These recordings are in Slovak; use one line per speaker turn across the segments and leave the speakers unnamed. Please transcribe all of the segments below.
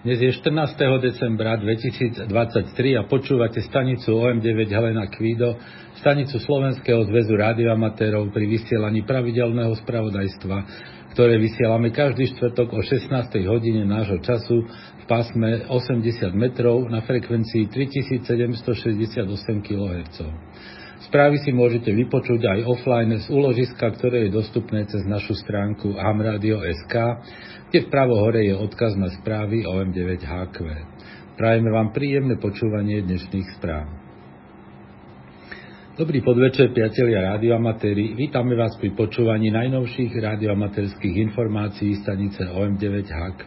Dnes je 14. decembra 2023 a počúvate stanicu OM9 Helena Kvído, stanicu Slovenského zväzu rádioamatérov pri vysielaní pravidelného spravodajstva, ktoré vysielame každý štvrtok o 16. hodine nášho času v pásme 80 metrov na frekvencii 3768 kHz. Správy si môžete vypočuť aj offline z úložiska, ktoré je dostupné cez našu stránku hamradio.sk kde vpravo hore je odkaz na správy OM9HQ. Prajeme vám príjemné počúvanie dnešných správ. Dobrý podvečer, priatelia rádioamatéri. Vítame vás pri počúvaní najnovších rádioamatérských informácií stanice OM9HQ.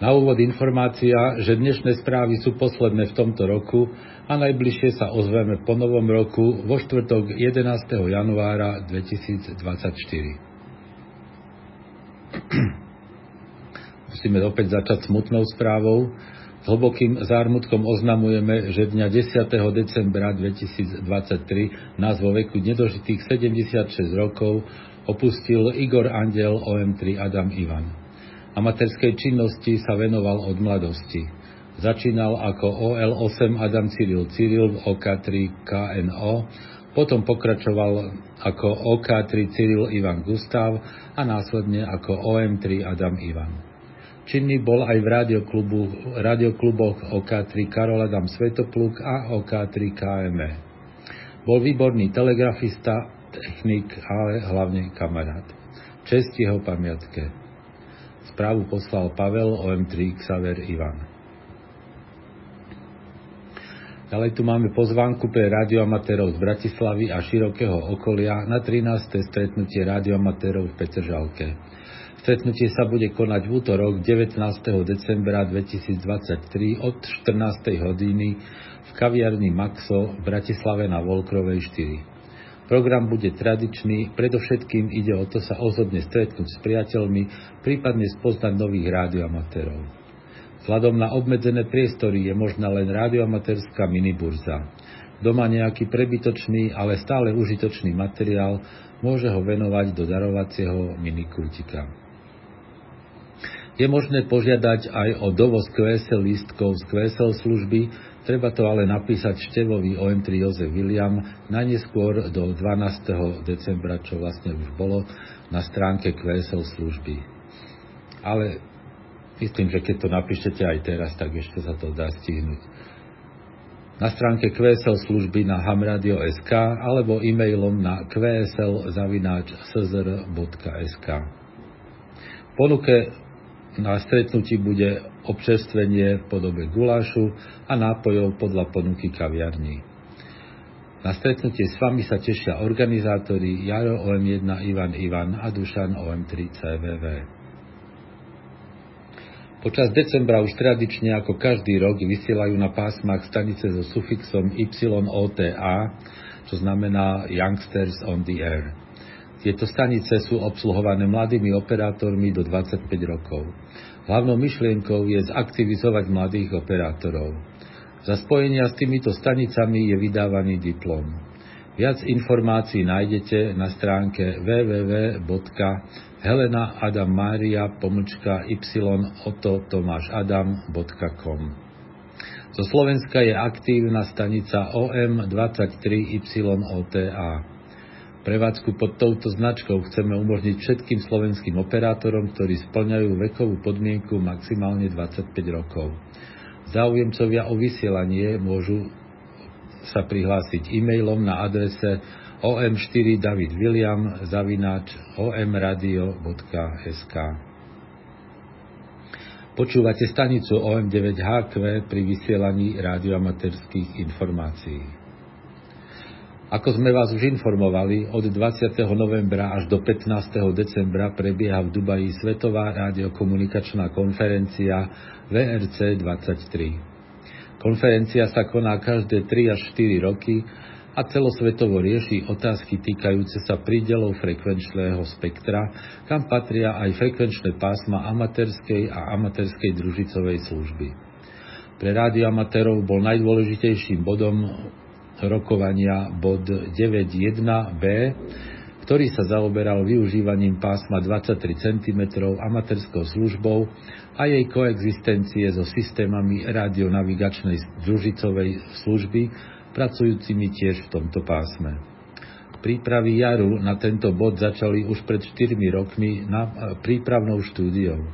Na úvod informácia, že dnešné správy sú posledné v tomto roku a najbližšie sa ozveme po novom roku vo štvrtok 11. januára 2024. Musíme opäť začať smutnou správou. S hlbokým zármutkom oznamujeme, že dňa 10. decembra 2023 nás vo veku nedožitých 76 rokov opustil Igor Andel OM3 Adam Ivan. Amatérskej činnosti sa venoval od mladosti. Začínal ako OL8 Adam Cyril Cyril v OK3 KNO, potom pokračoval ako OK3 Cyril Ivan Gustav a následne ako OM3 Adam Ivan. Činný bol aj v radioklubu, radiokluboch OK3 Karol Adam Svetopluk a OK3 KME. Bol výborný telegrafista, technik, ale hlavne kamarát. Čest jeho pamiatke. Správu poslal Pavel OM3 Xaver Ivan. Ďalej tu máme pozvánku pre radioamatérov z Bratislavy a širokého okolia na 13. stretnutie radioamatérov v Petržalke. Stretnutie sa bude konať v útorok 19. decembra 2023 od 14. hodiny v kaviarni Maxo v Bratislave na Volkrovej 4. Program bude tradičný, predovšetkým ide o to sa osobne stretnúť s priateľmi, prípadne spoznať nových rádioamatérov. Vzhľadom na obmedzené priestory je možná len rádioamatérská miniburza. Doma nejaký prebytočný, ale stále užitočný materiál môže ho venovať do darovacieho minikútika. Je možné požiadať aj o dovoz QSL lístkov z QSL služby, treba to ale napísať števový OM3 Jozef William najneskôr do 12. decembra, čo vlastne už bolo na stránke QSL služby. Ale myslím, že keď to napíšete aj teraz, tak ešte sa to dá stihnúť. Na stránke QSL služby na hamradio.sk alebo e-mailom na qsl.sk. Ponuke na stretnutí bude občerstvenie v podobe gulášu a nápojov podľa ponuky kaviarní. Na stretnutie s vami sa tešia organizátori Jaro OM1 Ivan Ivan a Dušan OM3 CVV. Počas decembra už tradične ako každý rok vysielajú na pásmach stanice so sufixom YOTA, čo znamená Youngsters on the Air. Tieto stanice sú obsluhované mladými operátormi do 25 rokov. Hlavnou myšlienkou je zaktivizovať mladých operátorov. Za spojenia s týmito stanicami je vydávaný diplom. Viac informácií nájdete na stránke www.helenaadammaria.yototomášadam.com Zo Slovenska je aktívna stanica OM23YOTA. Prevádzku pod touto značkou chceme umožniť všetkým slovenským operátorom, ktorí splňajú vekovú podmienku maximálne 25 rokov. Záujemcovia o vysielanie môžu sa prihlásiť e-mailom na adrese om4davidwilliam zavináč omradio.sk Počúvate stanicu OM9HQ pri vysielaní rádioamatérských informácií. Ako sme vás už informovali, od 20. novembra až do 15. decembra prebieha v Dubaji Svetová radiokomunikačná konferencia VRC 23. Konferencia sa koná každé 3 až 4 roky a celosvetovo rieši otázky týkajúce sa prídelov frekvenčného spektra, kam patria aj frekvenčné pásma amatérskej a amatérskej družicovej služby. Pre rádioamatérov bol najdôležitejším bodom rokovania bod 9.1b, ktorý sa zaoberal využívaním pásma 23 cm amatérskou službou a jej koexistencie so systémami radionavigačnej družicovej služby, pracujúcimi tiež v tomto pásme. Prípravy Jaru na tento bod začali už pred 4 rokmi na prípravnou štúdiou.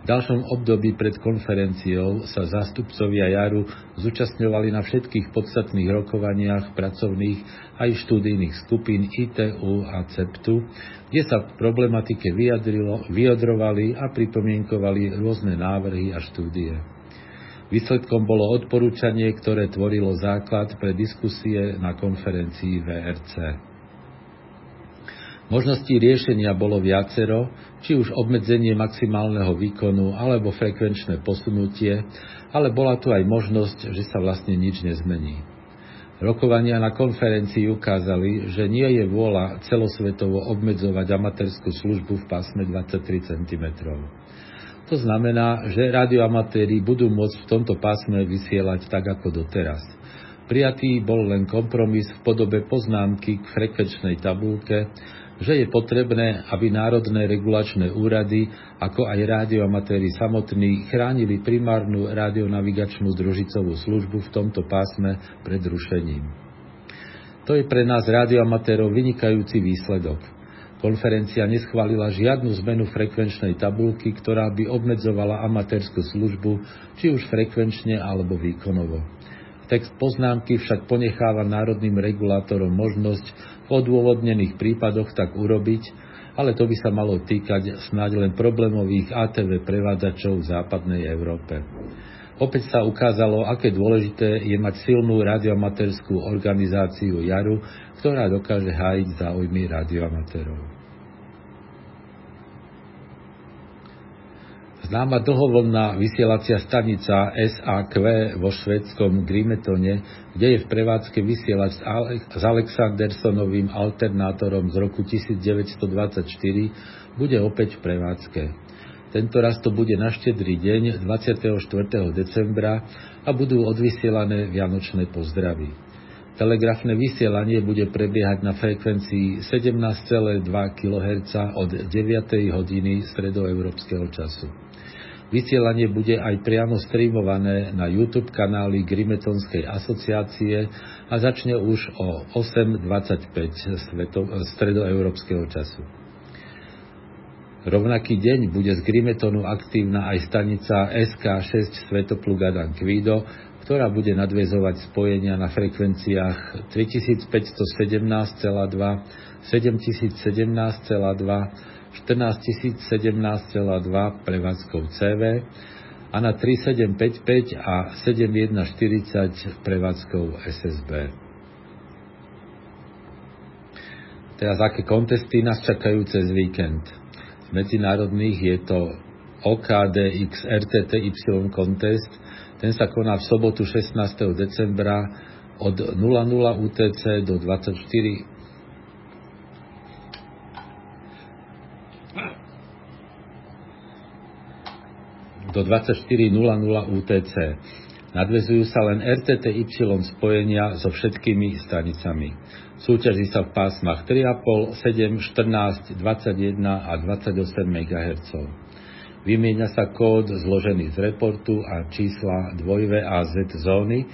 V ďalšom období pred konferenciou sa zástupcovia Jaru zúčastňovali na všetkých podstatných rokovaniach pracovných aj štúdijných skupín ITU a CEPTU, kde sa v problematike vyjadrilo, vyjadrovali a pripomienkovali rôzne návrhy a štúdie. Výsledkom bolo odporúčanie, ktoré tvorilo základ pre diskusie na konferencii VRC. Možností riešenia bolo viacero, či už obmedzenie maximálneho výkonu alebo frekvenčné posunutie, ale bola tu aj možnosť, že sa vlastne nič nezmení. Rokovania na konferencii ukázali, že nie je vôľa celosvetovo obmedzovať amatérskú službu v pásme 23 cm. To znamená, že radioamatéri budú môcť v tomto pásme vysielať tak ako doteraz. Prijatý bol len kompromis v podobe poznámky k frekvenčnej tabulke, že je potrebné, aby národné regulačné úrady, ako aj rádioamatéri samotní, chránili primárnu rádionavigačnú družicovú službu v tomto pásme pred rušením. To je pre nás rádioamatérov vynikajúci výsledok. Konferencia neschválila žiadnu zmenu frekvenčnej tabulky, ktorá by obmedzovala amatérskú službu, či už frekvenčne alebo výkonovo. Text poznámky však ponecháva národným regulátorom možnosť odôvodnených prípadoch tak urobiť, ale to by sa malo týkať snáď len problémových ATV prevádzačov v západnej Európe. Opäť sa ukázalo, aké dôležité je mať silnú radiomaterskú organizáciu JARU, ktorá dokáže hájiť záujmy radioamatérov. Známa dlhovlná vysielacia stanica SAQ vo švedskom Grimetone, kde je v prevádzke vysielač s Alexandersonovým alternátorom z roku 1924, bude opäť v prevádzke. Tento raz to bude na štedrý deň 24. decembra a budú odvysielané vianočné pozdravy. Telegrafné vysielanie bude prebiehať na frekvencii 17,2 kHz od 9. hodiny stredoeurópskeho času. Vysielanie bude aj priamo streamované na YouTube kanály Grimetonskej asociácie a začne už o 8.25 stredoeurópskeho času. Rovnaký deň bude z Grimetonu aktívna aj stanica SK6 Svetopluk Adam Kvido, ktorá bude nadvezovať spojenia na frekvenciách 3517,2, 7017,2, 14017,2 prevádzkou CV a na 3755 a 7140 prevádzkou SSB. Teraz aké kontesty nás čakajú cez víkend? Z medzinárodných je to OKDX RTTY kontest. Ten sa koná v sobotu 16. decembra od 00 UTC do 24 do 24.00 UTC. Nadvezujú sa len RTTY spojenia so všetkými stanicami. Súťaží sa v pásmach 3,5, 7, 14, 21 a 28 MHz. Vymieňa sa kód zložený z reportu a čísla 2V a Z zóny.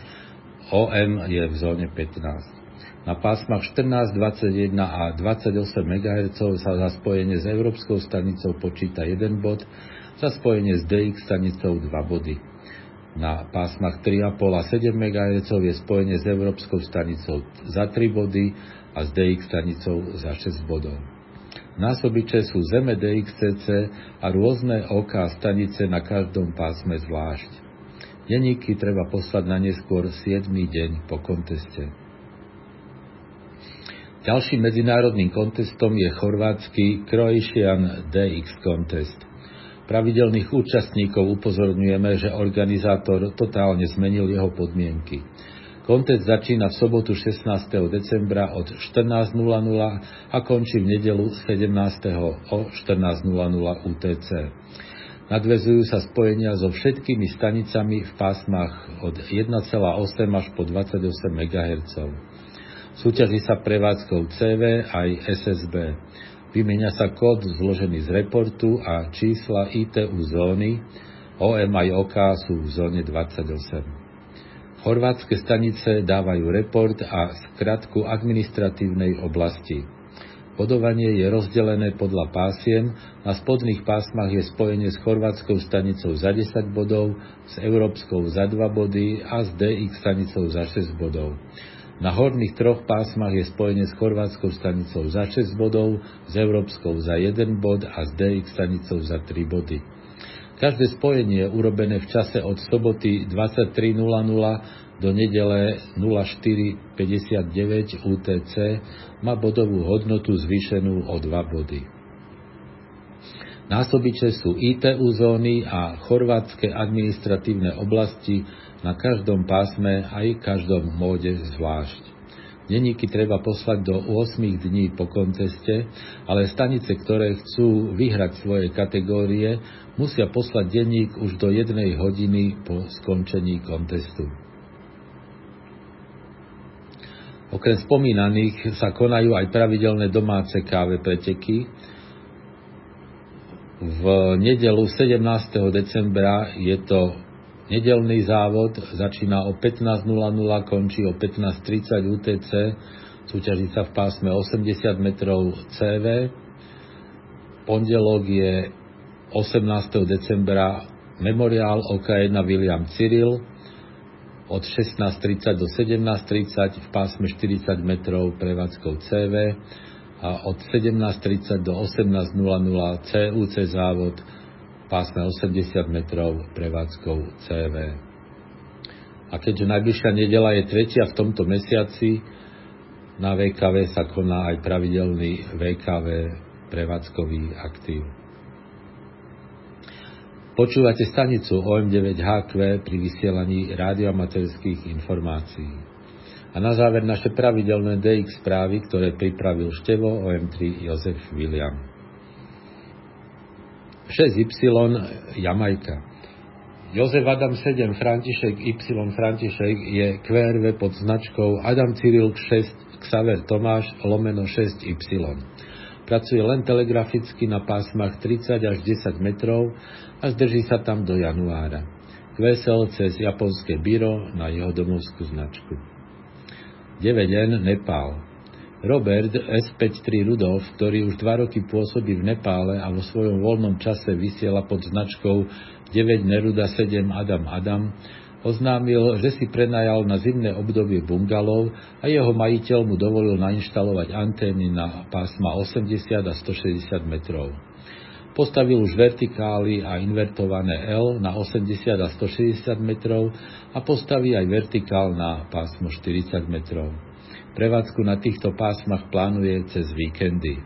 OM je v zóne 15. Na pásmach 14, 21 a 28 MHz sa za spojenie s Európskou stanicou počíta 1 bod, za spojenie s DX stanicou 2 body. Na pásmach 3,5 a 7 MHz je spojenie s Európskou stanicou za 3 body a s DX stanicou za 6 bodov. Násobiče sú Zeme DXCC a rôzne OK stanice na každom pásme zvlášť. Deníky treba poslať na neskôr 7. deň po konteste. Ďalším medzinárodným kontestom je chorvátsky Croatian DX Contest. Pravidelných účastníkov upozorňujeme, že organizátor totálne zmenil jeho podmienky. Kontest začína v sobotu 16. decembra od 14.00 a končí v nedelu 17. o 14.00 UTC. Nadvezujú sa spojenia so všetkými stanicami v pásmach od 1,8 až po 28 MHz. Súťaží sa prevádzkou CV aj SSB. Vymenia sa kód zložený z reportu a čísla ITU zóny, OM aj OK sú v zóne 28. Chorvátske stanice dávajú report a skratku administratívnej oblasti. Bodovanie je rozdelené podľa pásiem, na spodných pásmach je spojenie s chorvátskou stanicou za 10 bodov, s európskou za 2 body a s DX stanicou za 6 bodov. Na horných troch pásmach je spojenie s chorvátskou stanicou za 6 bodov, s európskou za 1 bod a s DX stanicou za 3 body. Každé spojenie je urobené v čase od soboty 23.00 do nedele 04.59 UTC má bodovú hodnotu zvýšenú o 2 body. Násobiče sú ITU zóny a chorvátske administratívne oblasti na každom pásme aj každom móde zvlášť. Deníky treba poslať do 8 dní po konteste, ale stanice, ktoré chcú vyhrať svoje kategórie, musia poslať denník už do jednej hodiny po skončení kontestu. Okrem spomínaných sa konajú aj pravidelné domáce káve preteky. V nedelu 17. decembra je to Nedelný závod začína o 15.00, končí o 15.30 UTC, súťaží sa v pásme 80 metrov CV. Pondelok je 18. decembra memoriál OK1 William Cyril od 16.30 do 17.30 v pásme 40 metrov prevádzkou CV a od 17.30 do 18.00 CUC závod pásme 80 metrov prevádzkou CV. A keďže najbližšia nedela je tretia v tomto mesiaci, na VKV sa koná aj pravidelný VKV prevádzkový aktív. Počúvate stanicu OM9HQ pri vysielaní rádioamaterských informácií. A na záver naše pravidelné DX správy, ktoré pripravil Števo OM3 Jozef William. 6Y Jamajka. Jozef Adam 7 František Y František je QRV pod značkou Adam Cyril 6 Xaver Tomáš lomeno 6Y. Pracuje len telegraficky na pásmach 30 až 10 metrov a zdrží sa tam do januára. QSL cez japonské byro na jeho domovskú značku. 9N Nepál. Robert S53 Rudolf, ktorý už dva roky pôsobí v Nepále a vo svojom voľnom čase vysiela pod značkou 9 Neruda 7 Adam Adam, oznámil, že si prenajal na zimné obdobie bungalov a jeho majiteľ mu dovolil nainštalovať antény na pásma 80 a 160 metrov. Postavil už vertikály a invertované L na 80 a 160 metrov a postaví aj vertikál na pásmo 40 metrov. Prevádzku na týchto pásmach plánuje cez víkendy.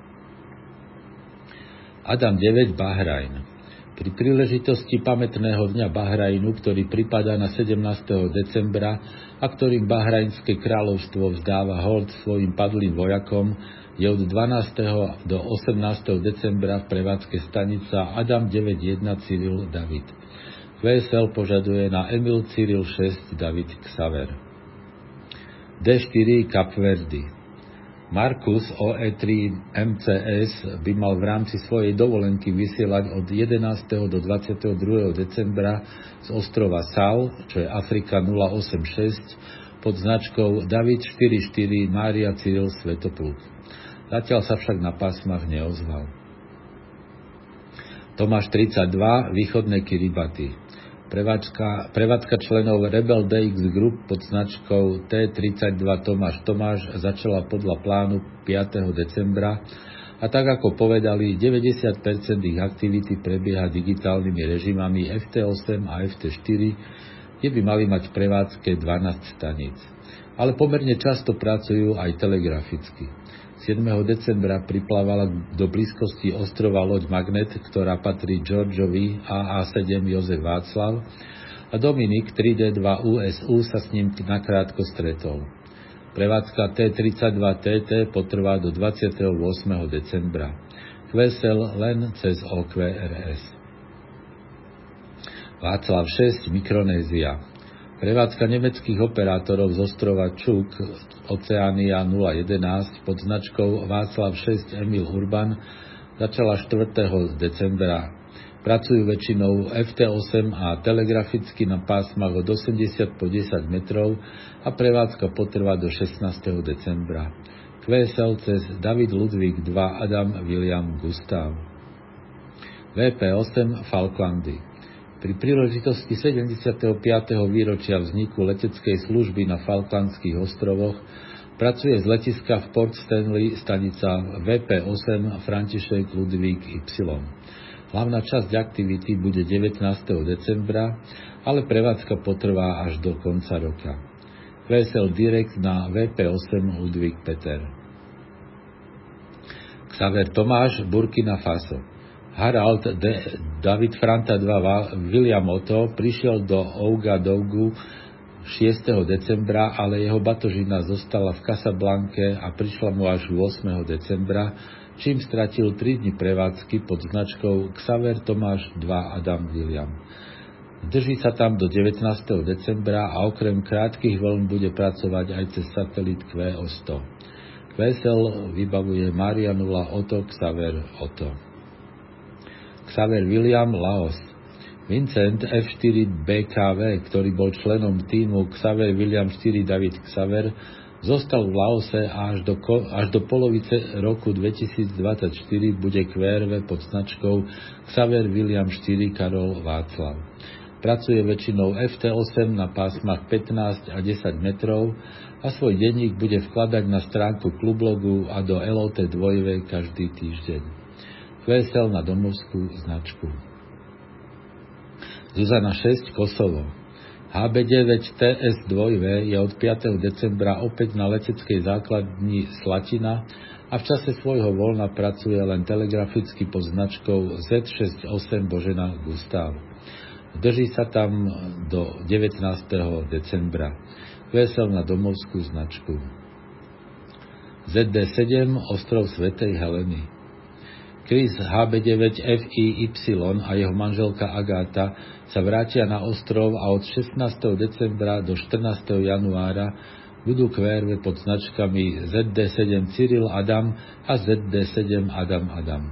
Adam 9 Bahrajn Pri príležitosti pamätného dňa Bahrajnu, ktorý pripadá na 17. decembra a ktorým Bahrajnské kráľovstvo vzdáva hold svojim padlým vojakom, je od 12. do 18. decembra v prevádzke stanica Adam 9.1 Cyril David. VSL požaduje na Emil Cyril 6 David Xaver. D4 Kapverdy. Markus OE3 MCS by mal v rámci svojej dovolenky vysielať od 11. do 22. decembra z ostrova Sal, čo je Afrika 086, pod značkou David 44 Mária Cyril Svetopluk. Zatiaľ sa však na pásmach neozval. Tomáš 32, východné Kiribati. Prevádzka, prevádzka členov Rebel DX Group pod značkou T32 Tomáš Tomáš začala podľa plánu 5. decembra a tak ako povedali, 90% ich aktivity prebieha digitálnymi režimami FT8 a FT4, kde by mali mať prevádzke 12 staníc. Ale pomerne často pracujú aj telegraficky. 7. decembra priplávala do blízkosti ostrova loď Magnet, ktorá patrí Georgeovi AA7 Jozef Václav a Dominik 3D2 USU sa s ním nakrátko stretol. Prevádzka T32TT potrvá do 28. decembra. Kvesel len cez OQRS. Václav 6 Mikronézia Prevádzka nemeckých operátorov z ostrova Čuk Oceánia 011 pod značkou Václav 6 Emil Urban začala 4. decembra. Pracujú väčšinou FT8 a telegraficky na pásmach od 80 po 10 metrov a prevádzka potrvá do 16. decembra. QSL cez David Ludvík 2 Adam William Gustav. VP8 Falklandy pri príležitosti 75. výročia vzniku leteckej služby na Falklandských ostrovoch pracuje z letiska v Port Stanley stanica VP8 František Ludvík Y. Hlavná časť aktivity bude 19. decembra, ale prevádzka potrvá až do konca roka. QSL Direct na VP8 Ludvík Peter. Xaver Tomáš, Burkina Faso. Harald de, David Franta II William Otto prišiel do Ougadougou 6. decembra, ale jeho batožina zostala v Casablanke a prišla mu až 8. decembra, čím stratil 3 dni prevádzky pod značkou Xaver Tomáš 2 Adam William. Drží sa tam do 19. decembra a okrem krátkých vln bude pracovať aj cez satelit QO100. QSL vybavuje Marianula Otto Xaver Otto. Xaver William Laos. Vincent F4 BKV, ktorý bol členom týmu Xaver William 4 David Xaver, zostal v Laose a až do, až do polovice roku 2024 bude QRV pod značkou Xaver William 4 Karol Václav. Pracuje väčšinou FT8 na pásmach 15 a 10 metrov a svoj denník bude vkladať na stránku klublogu a do LOT 2 každý týždeň. QSL na domovskú značku. Zuzana 6 Kosovo. HB9 TS2V je od 5. decembra opäť na leteckej základni Slatina a v čase svojho voľna pracuje len telegraficky pod značkou Z68 Božena Gustav. Drží sa tam do 19. decembra. Vesel na domovskú značku. ZD7 Ostrov Svetej Heleny. Chris HB9FIY a jeho manželka Agáta sa vrátia na ostrov a od 16. decembra do 14. januára budú kvérve pod značkami ZD7 Cyril Adam a ZD7 Adam Adam.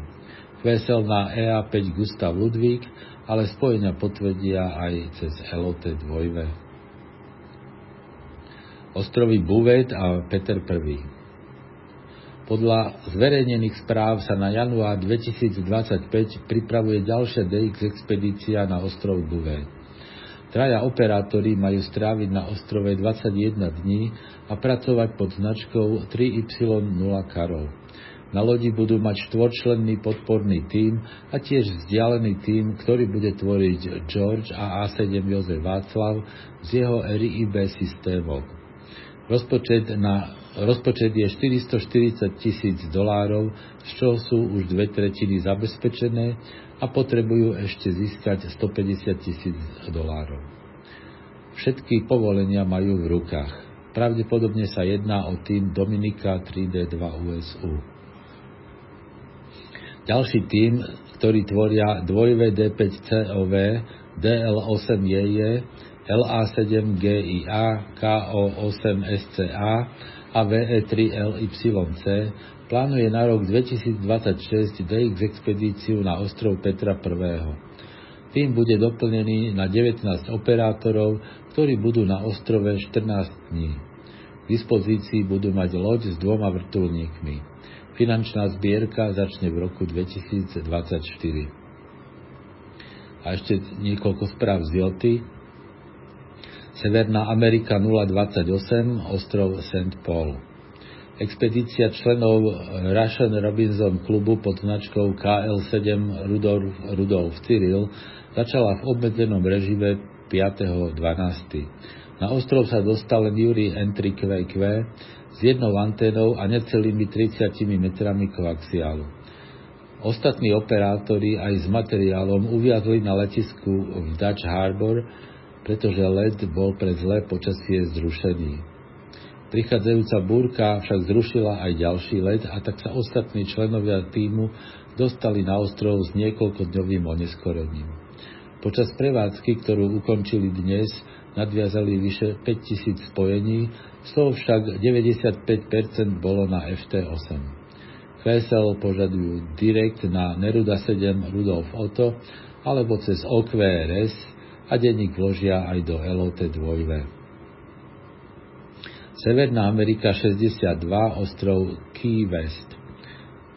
Kvesel na EA5 Gustav Ludvík, ale spojenia potvrdia aj cez LOT 2. Ostrovy Buvet a Peter I. Podľa zverejnených správ sa na január 2025 pripravuje ďalšia DX expedícia na ostrov Bouvet. Traja operátori majú stráviť na ostrove 21 dní a pracovať pod značkou 3Y0 Karol. Na lodi budú mať štvorčlenný podporný tím a tiež vzdialený tím, ktorý bude tvoriť George a A7 Jozef Václav z jeho RIB systémov. Rozpočet na Rozpočet je 440 tisíc dolárov, z čoho sú už dve tretiny zabezpečené a potrebujú ešte získať 150 tisíc dolárov. Všetky povolenia majú v rukách. Pravdepodobne sa jedná o tým Dominika 3D2 USU. Ďalší tým, ktorý tvoria 2 D5COV, DL8JJ, LA7GIA, KO8SCA a VE3LYC plánuje na rok 2026 DX expedíciu na ostrov Petra I. Tým bude doplnený na 19 operátorov, ktorí budú na ostrove 14 dní. K dispozícii budú mať loď s dvoma vrtulníkmi. Finančná zbierka začne v roku 2024. A ešte niekoľko správ z Joty. Severná Amerika 028, ostrov St. Paul. Expedícia členov Russian Robinson klubu pod značkou KL7 Rudolf, Rudolf Cyril začala v obmedzenom režime 5.12. Na ostrov sa dostal len Yuri Entry QQ s jednou anténou a necelými 30 metrami koaxiálu. Ostatní operátori aj s materiálom uviazli na letisku v Dutch Harbor, pretože let bol pre zlé počasie zrušený. Prichádzajúca búrka však zrušila aj ďalší let a tak sa ostatní členovia týmu dostali na ostrov s niekoľkodňovým oneskorením. Počas prevádzky, ktorú ukončili dnes, nadviazali vyše 5000 spojení, z toho však 95% bolo na FT8. QSL požadujú direkt na Neruda 7 Rudolf Otto alebo cez OQRS a denník vložia aj do LOT 2. Severná Amerika 62, ostrov Key West.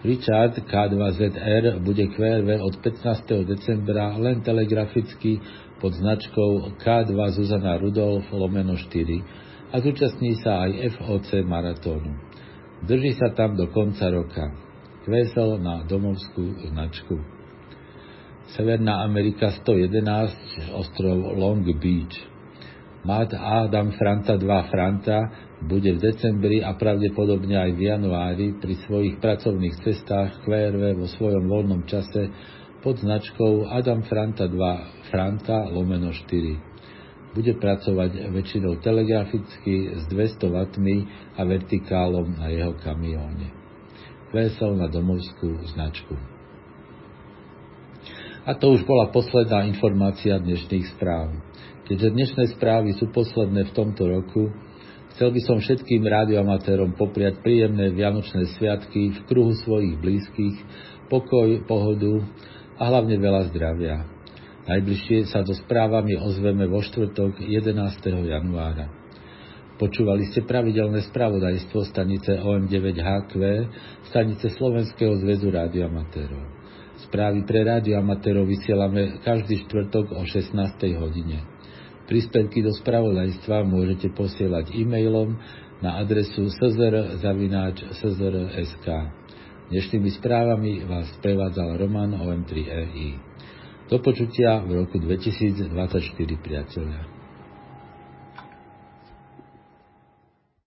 Richard K2ZR bude QRV od 15. decembra len telegraficky pod značkou K2 Zuzana Rudolf lomeno 4 a zúčastní sa aj FOC maratónu. Drží sa tam do konca roka. Kvesel na domovskú značku. Severná Amerika 111, ostrov Long Beach. Mat Adam Franta 2 Franta bude v decembri a pravdepodobne aj v januári pri svojich pracovných cestách QRV vo svojom voľnom čase pod značkou Adam Franta 2 Franta lomeno 4. Bude pracovať väčšinou telegraficky s 200 W a vertikálom na jeho kamióne. Vesel na domovskú značku. A to už bola posledná informácia dnešných správ. Keďže dnešné správy sú posledné v tomto roku, chcel by som všetkým rádioamatérom popriať príjemné vianočné sviatky v kruhu svojich blízkych, pokoj, pohodu a hlavne veľa zdravia. Najbližšie sa do správami ozveme vo štvrtok 11. januára. Počúvali ste pravidelné spravodajstvo stanice OM9HQ, stanice Slovenského zväzu rádioamatérov. Správy pre rádioamatérov vysielame každý štvrtok o 16. hodine. Príspevky do spravodajstva môžete posielať e-mailom na adresu szr.sk. Dnešnými správami vás prevádzal Roman OM3EI. Do počutia v roku 2024, priatelia.